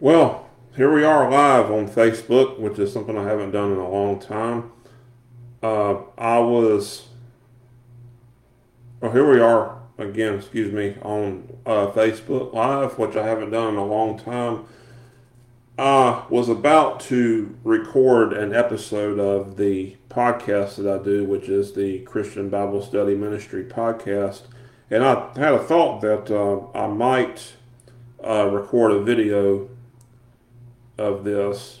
Well, here we are live on Facebook, which is something I haven't done in a long time. Uh, I was, oh, here we are again, excuse me, on uh, Facebook Live, which I haven't done in a long time. I was about to record an episode of the podcast that I do, which is the Christian Bible Study Ministry podcast. And I had a thought that uh, I might uh, record a video of this.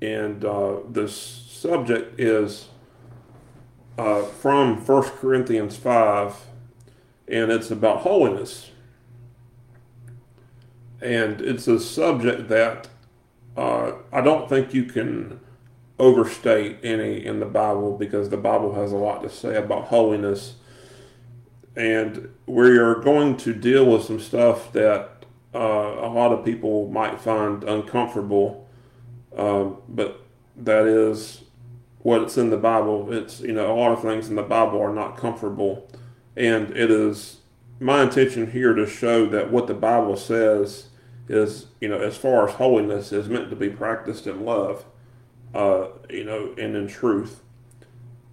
And uh, the subject is uh, from 1 Corinthians 5, and it's about holiness. And it's a subject that uh, I don't think you can overstate any in the Bible because the Bible has a lot to say about holiness. And we are going to deal with some stuff that a lot of people might find uncomfortable, um, but that is what's in the Bible. It's you know a lot of things in the Bible are not comfortable, and it is my intention here to show that what the Bible says is you know as far as holiness is meant to be practiced in love, uh, you know, and in truth.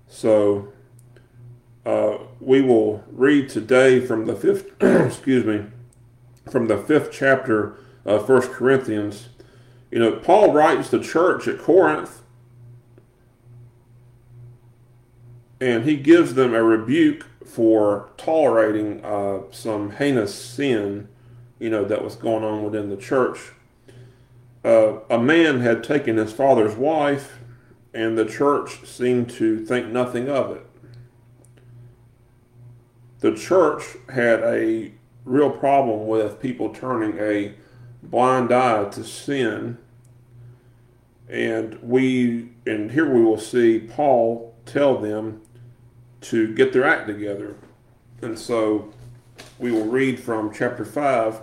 So. Uh, we will read today from the fifth, excuse me, from the fifth chapter of First Corinthians. You know, Paul writes the church at Corinth, and he gives them a rebuke for tolerating uh, some heinous sin, you know, that was going on within the church. Uh, a man had taken his father's wife, and the church seemed to think nothing of it. The church had a real problem with people turning a blind eye to sin. And we, and here we will see Paul tell them to get their act together. And so we will read from chapter 5.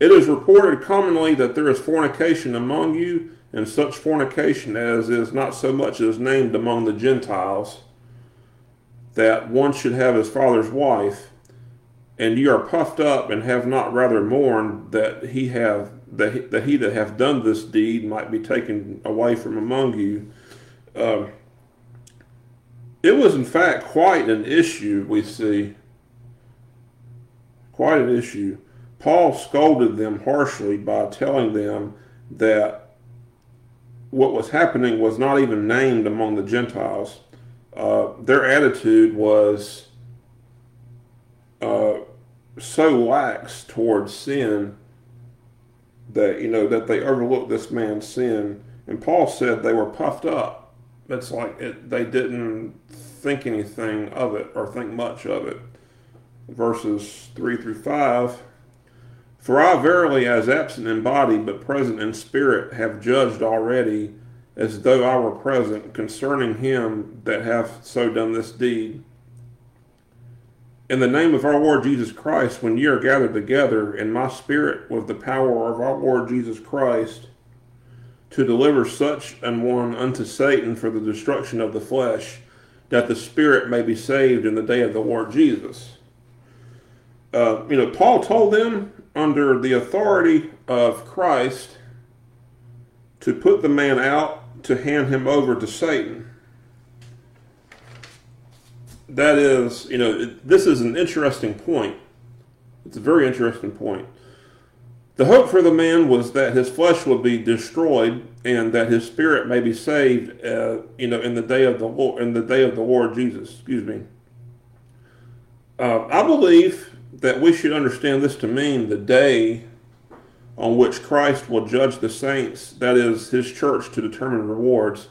It is reported commonly that there is fornication among you, and such fornication as is not so much as named among the Gentiles, that one should have his father's wife and you are puffed up and have not rather mourned that he have that he, that he that hath done this deed might be taken away from among you. Um, it was in fact quite an issue. We see quite an issue. Paul scolded them harshly by telling them that what was happening was not even named among the Gentiles. Uh, their attitude was uh, so lax towards sin that you know that they overlooked this man's sin. And Paul said they were puffed up. It's like it, they didn't think anything of it or think much of it. Verses three through five. For I verily, as absent in body but present in spirit, have judged already, as though I were present, concerning him that hath so done this deed in the name of our Lord Jesus Christ, when ye are gathered together in my spirit with the power of our Lord Jesus Christ, to deliver such an one unto Satan for the destruction of the flesh, that the spirit may be saved in the day of the Lord Jesus. Uh, you know, Paul told them under the authority of Christ to put the man out to hand him over to Satan that is, you know, it, this is an interesting point. It's a very interesting point. The hope for the man was that his flesh would be destroyed and that his spirit may be saved, uh, you know, in the day of the Lord, in the day of the Lord Jesus. Excuse me. Uh, I believe that we should understand this to mean the day on which Christ will judge the saints, that is, his church, to determine rewards.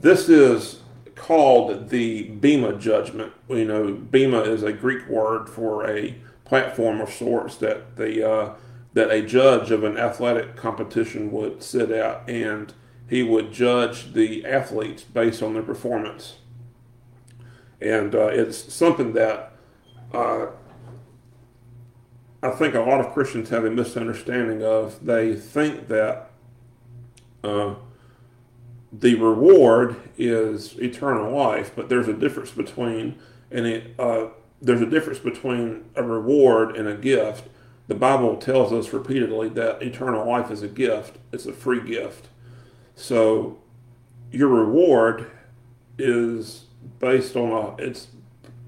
This is called the Bema judgment. You know, Bema is a Greek word for a platform of sorts that the uh, that a judge of an athletic competition would sit at, and he would judge the athletes based on their performance. And uh, it's something that uh, I think a lot of Christians have a misunderstanding of. They think that uh, the reward is eternal life, but there's a difference between and it uh, there's a difference between a reward and a gift. the Bible tells us repeatedly that eternal life is a gift. It's a free gift. So your reward is based on a, it's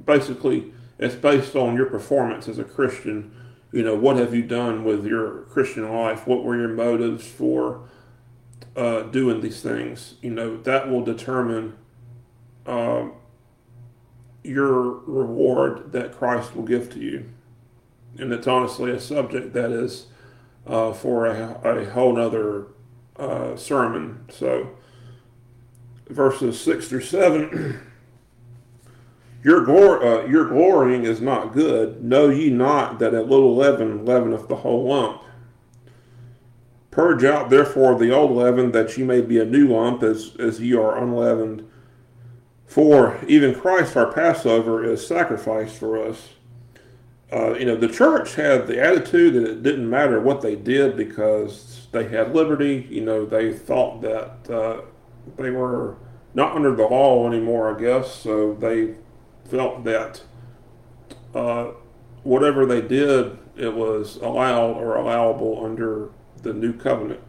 basically it's based on your performance as a Christian. You know, what have you done with your Christian life? What were your motives for uh, doing these things? You know, that will determine uh, your reward that Christ will give to you. And it's honestly a subject that is uh, for a, a whole other uh, sermon. So, verses 6 through 7. Your, glor- uh, your glorying is not good. Know ye not that a little leaven leaveneth the whole lump? Purge out therefore the old leaven, that ye may be a new lump, as, as ye are unleavened. For even Christ our Passover is sacrificed for us. Uh, you know, the church had the attitude that it didn't matter what they did because they had liberty. You know, they thought that uh, they were not under the law anymore, I guess. So they felt that uh, whatever they did, it was allowed or allowable under the new covenant.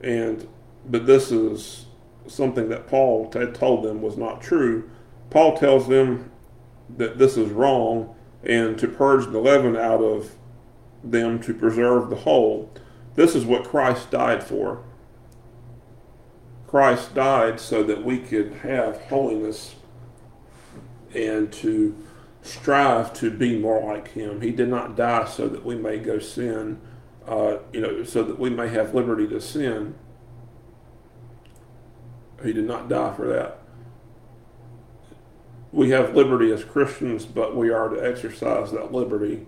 And but this is something that Paul had told them was not true. Paul tells them that this is wrong and to purge the leaven out of them to preserve the whole. This is what Christ died for. Christ died so that we could have holiness and to strive to be more like Him. He did not die so that we may go sin, uh, you know, so that we may have liberty to sin. He did not die for that. We have liberty as Christians, but we are to exercise that liberty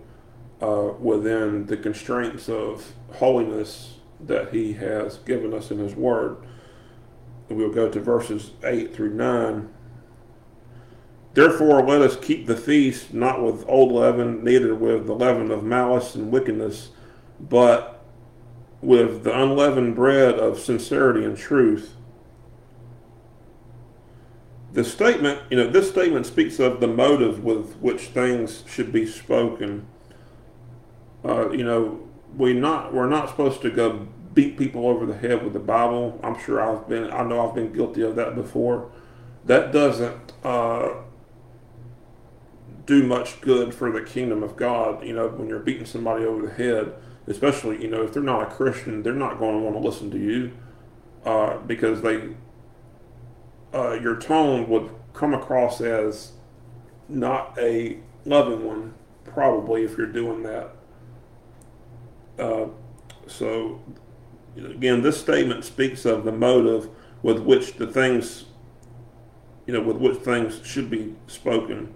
uh, within the constraints of holiness that He has given us in His Word. we'll go to verses 8 through 9. Therefore, let us keep the feast not with old leaven, neither with the leaven of malice and wickedness, but with the unleavened bread of sincerity and truth the statement, you know, this statement speaks of the motive with which things should be spoken. Uh, you know, we not we're not supposed to go beat people over the head with the Bible. I'm sure I've been, I know I've been guilty of that before. That doesn't uh, do much good for the kingdom of God. You know, when you're beating somebody over the head, especially you know if they're not a Christian, they're not going to want to listen to you uh, because they uh, your tone would come across as not a loving one, probably if you're doing that. Uh, so, again, this statement speaks of the motive with which the things, you know, with which things should be spoken.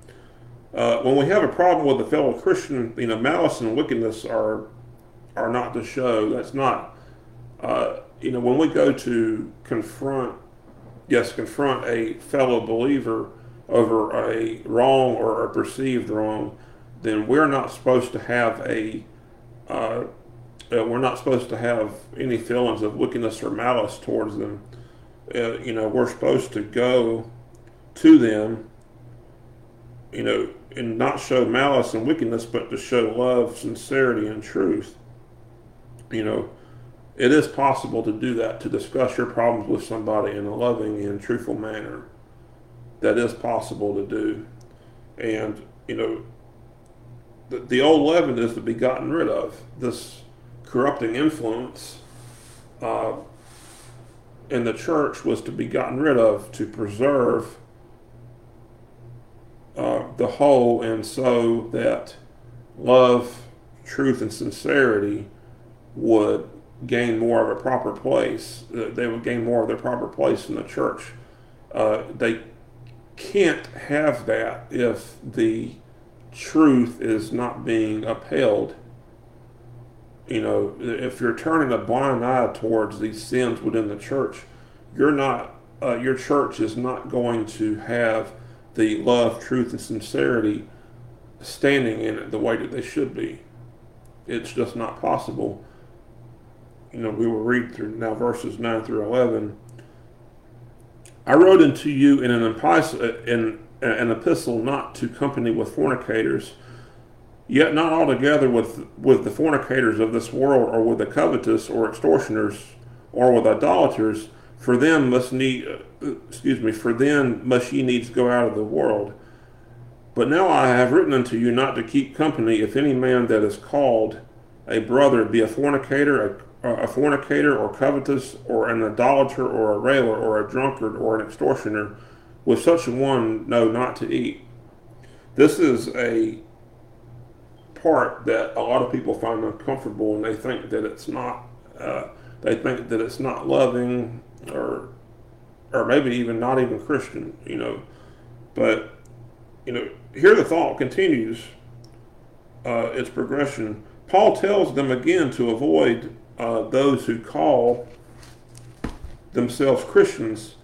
Uh, when we have a problem with a fellow Christian, you know, malice and wickedness are are not to show. That's not, uh, you know, when we go to confront yes, confront a fellow believer over a wrong or a perceived wrong, then we're not supposed to have a uh, uh, we're not supposed to have any feelings of wickedness or malice towards them. Uh, you know, we're supposed to go to them, you know, and not show malice and wickedness, but to show love, sincerity, and truth. You know, it is possible to do that, to discuss your problems with somebody in a loving and truthful manner. That is possible to do. And, you know, the, the old leaven is to be gotten rid of. This corrupting influence uh, in the church was to be gotten rid of to preserve uh, the whole and so that love, truth, and sincerity would gain more of a proper place. Uh, they would gain more of their proper place in the church. Uh, they can't have that if the truth is not being upheld. You know, if you're turning a blind eye towards these sins within the church, you're not. Uh, your church is not going to have the love, truth, and sincerity standing in it the way that they should be. It's just not possible you know, we will read through now verses 9 through 11. I wrote unto you in an, epistle, in an epistle not to company with fornicators, Yet not altogether with with the fornicators of this world, or with the covetous, or extortioners, or with idolaters. For them must need, uh, excuse me, for then must ye needs go out of the world. But now I have written unto you not to keep company if any man that is called a brother be a fornicator, a, fornicator, or covetous, or an idolater, or a railer, or a drunkard, or an extortioner. With such a one, know not to eat. This is a part that a lot of people find uncomfortable, and they think that it's not. Uh, they think that it's not loving, or or maybe even not even Christian. You know, but you know, here the thought continues. Uh, its progression. Paul tells them again to avoid uh, those who call themselves Christians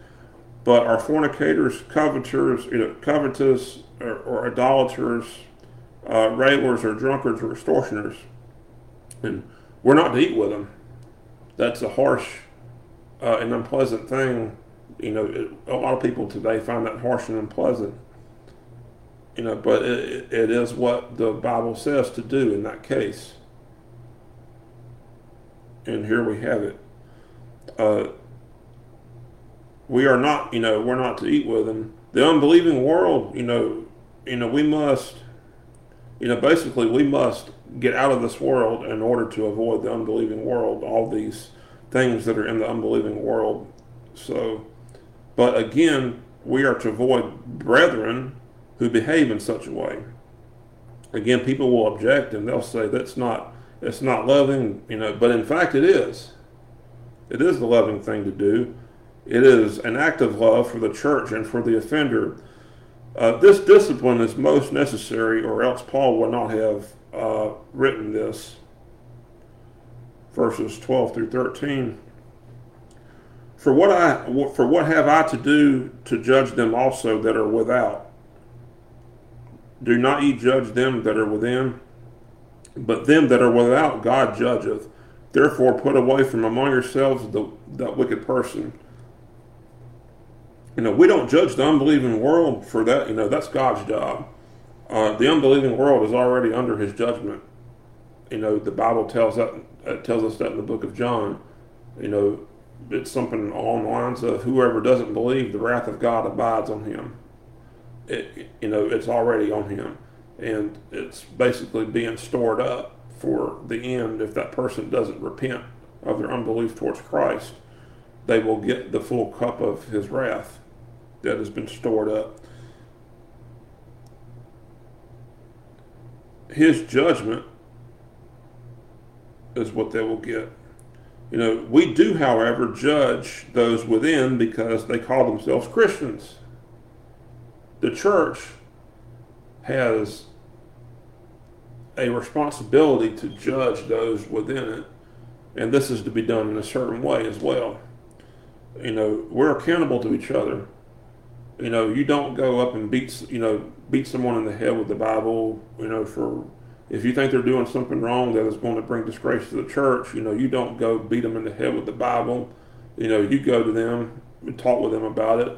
but are fornicators, coveters, you know, covetous, or, or idolaters, uh, railers, or drunkards, or extortioners. And we're not to eat with them. That's a harsh uh, and unpleasant thing. You know, it, a lot of people today find that harsh and unpleasant. You know, but it, it is what the Bible says to do in that case. And here we have it. Uh, we are not, you know, we're not to eat with them. The unbelieving world, you know, you know, we must, you know, basically we must get out of this world in order to avoid the unbelieving world, all these things that are in the unbelieving world. So, but again, we are to avoid brethren who behave in such a way. Again, people will object and they'll say that's not it's not loving, you know, but in fact it is. It is the loving thing to do. It is an act of love for the church and for the offender. Uh, this discipline is most necessary, or else Paul would not have uh, written this. Verses 12 through 13. For what I for what have I to do to judge them also that are without? Do not ye judge them that are within, but them that are without God judgeth. Therefore put away from among yourselves the, that wicked person you know, we don't judge the unbelieving world for that. You know, that's God's job. Uh, the unbelieving world is already under His judgment. You know, the Bible tells that uh, tells us that in the book of John. You know, it's something along the lines of whoever doesn't believe, the wrath of God abides on him. It, you know, it's already on him, and it's basically being stored up for the end. If that person doesn't repent of their unbelief towards Christ, they will get the full cup of His wrath that has been stored up. His judgment is what they will get. You know, we do, however, judge those within because they call themselves Christians. The church has a responsibility to judge those within it, and this is to be done in a certain way as well. You know, we're accountable to each other. You know, you don't go up and beat you know beat someone in the head with the Bible. You know, for if you think they're doing something wrong that is going to bring disgrace to the church, you know, you don't go beat them in the head with the Bible. You know, you go to them and talk with them about it,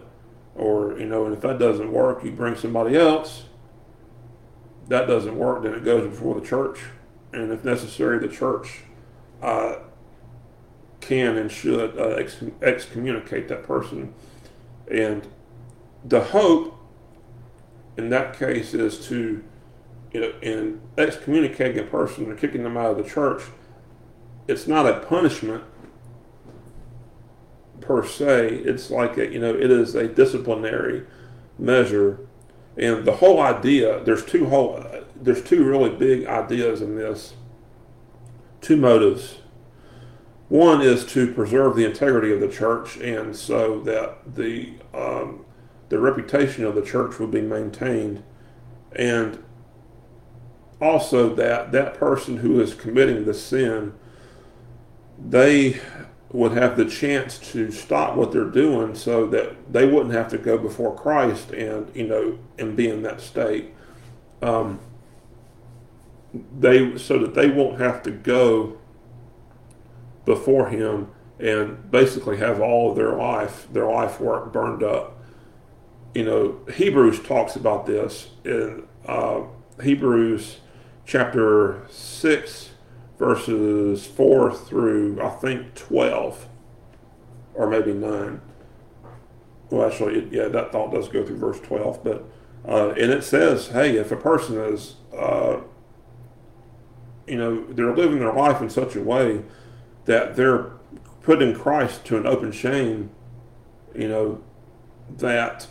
or you know, and if that doesn't work, you bring somebody else. That doesn't work, then it goes before the church, and if necessary, the church uh, can and should uh, excommunicate that person. And the hope in that case is to, you know, in excommunicating a person or kicking them out of the church, it's not a punishment per se. It's like a, you know, it is a disciplinary measure, and the whole idea. There's two whole. There's two really big ideas in this. Two motives. One is to preserve the integrity of the church, and so that the um, the reputation of the church would be maintained, and also that that person who is committing the sin, they would have the chance to stop what they're doing so that they wouldn't have to go before Christ and you know and be in that state. Um, they so that they won't have to go before Him and basically have all of their life their life work burned up you know, Hebrews talks about this in uh, Hebrews chapter 6, verses 4 through, I think, 12, or maybe 9. Well, actually, yeah, that thought does go through verse 12, but, uh, and it says, hey, if a person is, uh, you know, they're living their life in such a way that they're putting Christ to an open shame, you know, that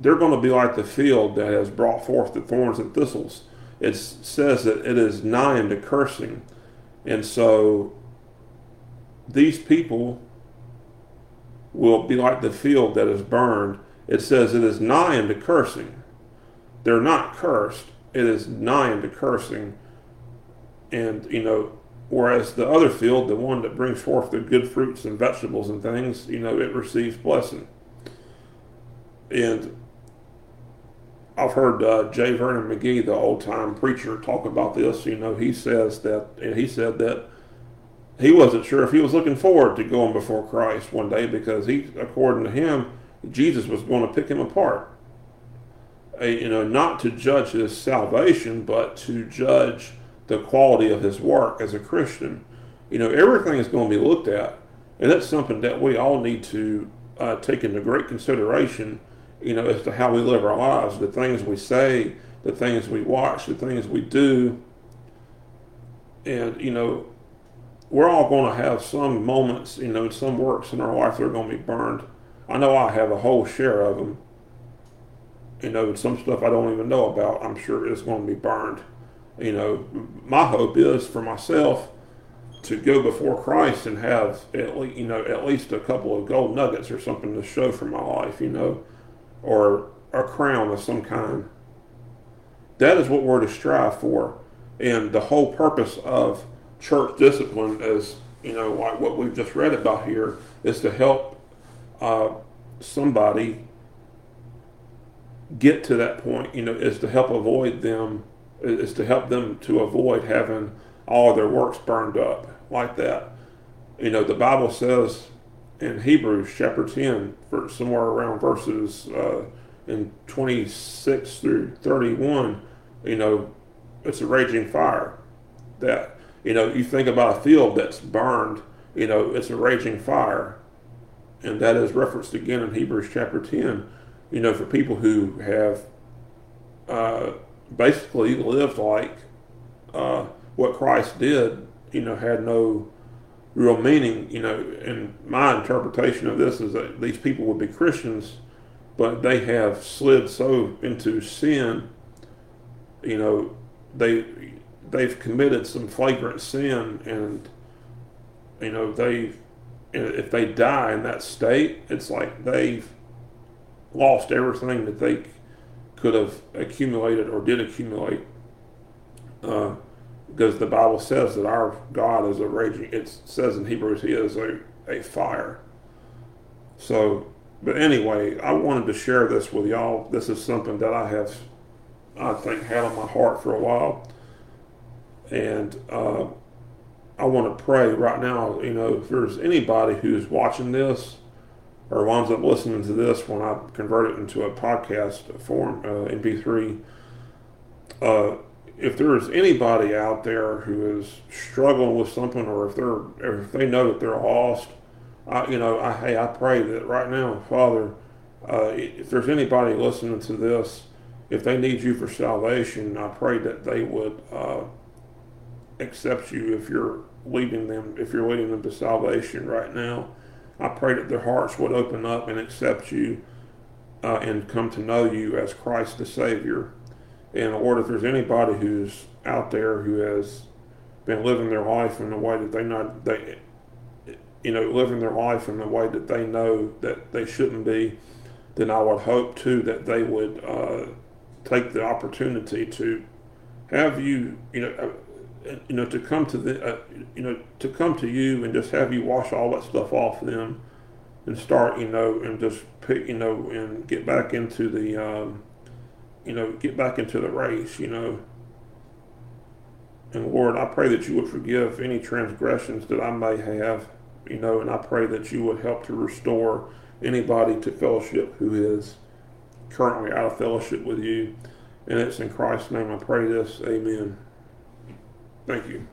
they're going to be like the field that has brought forth the thorns and thistles. It says that it is nigh unto cursing. And so these people will be like the field that is burned. It says it is nigh unto cursing. They're not cursed. It is nigh unto cursing. And, you know, whereas the other field, the one that brings forth the good fruits and vegetables and things, you know, it receives blessing. And I've heard uh, J. Vernon McGee, the old time preacher, talk about this. You know, he says that, and he said that he wasn't sure if he was looking forward to going before Christ one day because he, according to him, Jesus was going to pick him apart. You know, not to judge his salvation, but to judge the quality of his work as a Christian. You know, everything is going to be looked at, and that's something that we all need to uh, take into great consideration you know, as to how we live our lives, the things we say, the things we watch, the things we do. And, you know, we're all going to have some moments, you know, some works in our life that are going to be burned. I know I have a whole share of them. You know, some stuff I don't even know about, I'm sure is going to be burned. You know, my hope is for myself to go before Christ and have at least, you know, at least a couple of gold nuggets or something to show for my life, you know or a crown of some kind. That is what we're to strive for. And the whole purpose of church discipline, as you know, like what we've just read about here, is to help uh, somebody get to that point. You know, is to help avoid them, is to help them to avoid having all their works burned up like that. You know, the Bible says in Hebrews chapter 10, for somewhere around verses uh, in 26 through 31, you know, it's a raging fire. That, you know, you think about a field that's burned, you know, it's a raging fire. And that is referenced again in Hebrews chapter 10, you know, for people who have uh, basically lived like uh, what Christ did, you know, had no real meaning, you know, and my interpretation of this is that these people would be Christians, but they have slid so into sin, you know, they they've committed some flagrant sin, and you know they if they die in that state, it's like they've lost everything that they could have accumulated or did accumulate. Uh, because the Bible says that our God is a raging. It says in Hebrews he is a, a fire. So, but anyway, I wanted to share this with y'all. This is something that I have, I think, had on my heart for a while, and uh, I want to pray right now. You know, if there's anybody who's watching this or winds up listening to this when I convert it into a podcast form, uh, MP3. Uh, if there is anybody out there who is struggling with something, or if they're or if they know that they're lost, I, you know, I, hey, I pray that right now, Father, uh, if there's anybody listening to this, if they need you for salvation, I pray that they would uh, accept you if you're leading them, if you're leading them to salvation right now. I pray that their hearts would open up and accept you uh, and come to know you as Christ the Savior. And Lord, if there's anybody who's out there who has been living their life in a way that they not they you know living their life in a way that they know that they shouldn't be, then I would hope too that they would uh, take the opportunity to have you you know. Uh, you know, to come to the, uh, you know, to come to you and just have you wash all that stuff off them, and start, you know, and just pick, you know, and get back into the, um, you know, get back into the race, you know. And Lord, I pray that you would forgive any transgressions that I may have, you know, and I pray that you would help to restore anybody to fellowship who is currently out of fellowship with you. And it's in Christ's name I pray this. Amen. Thank you.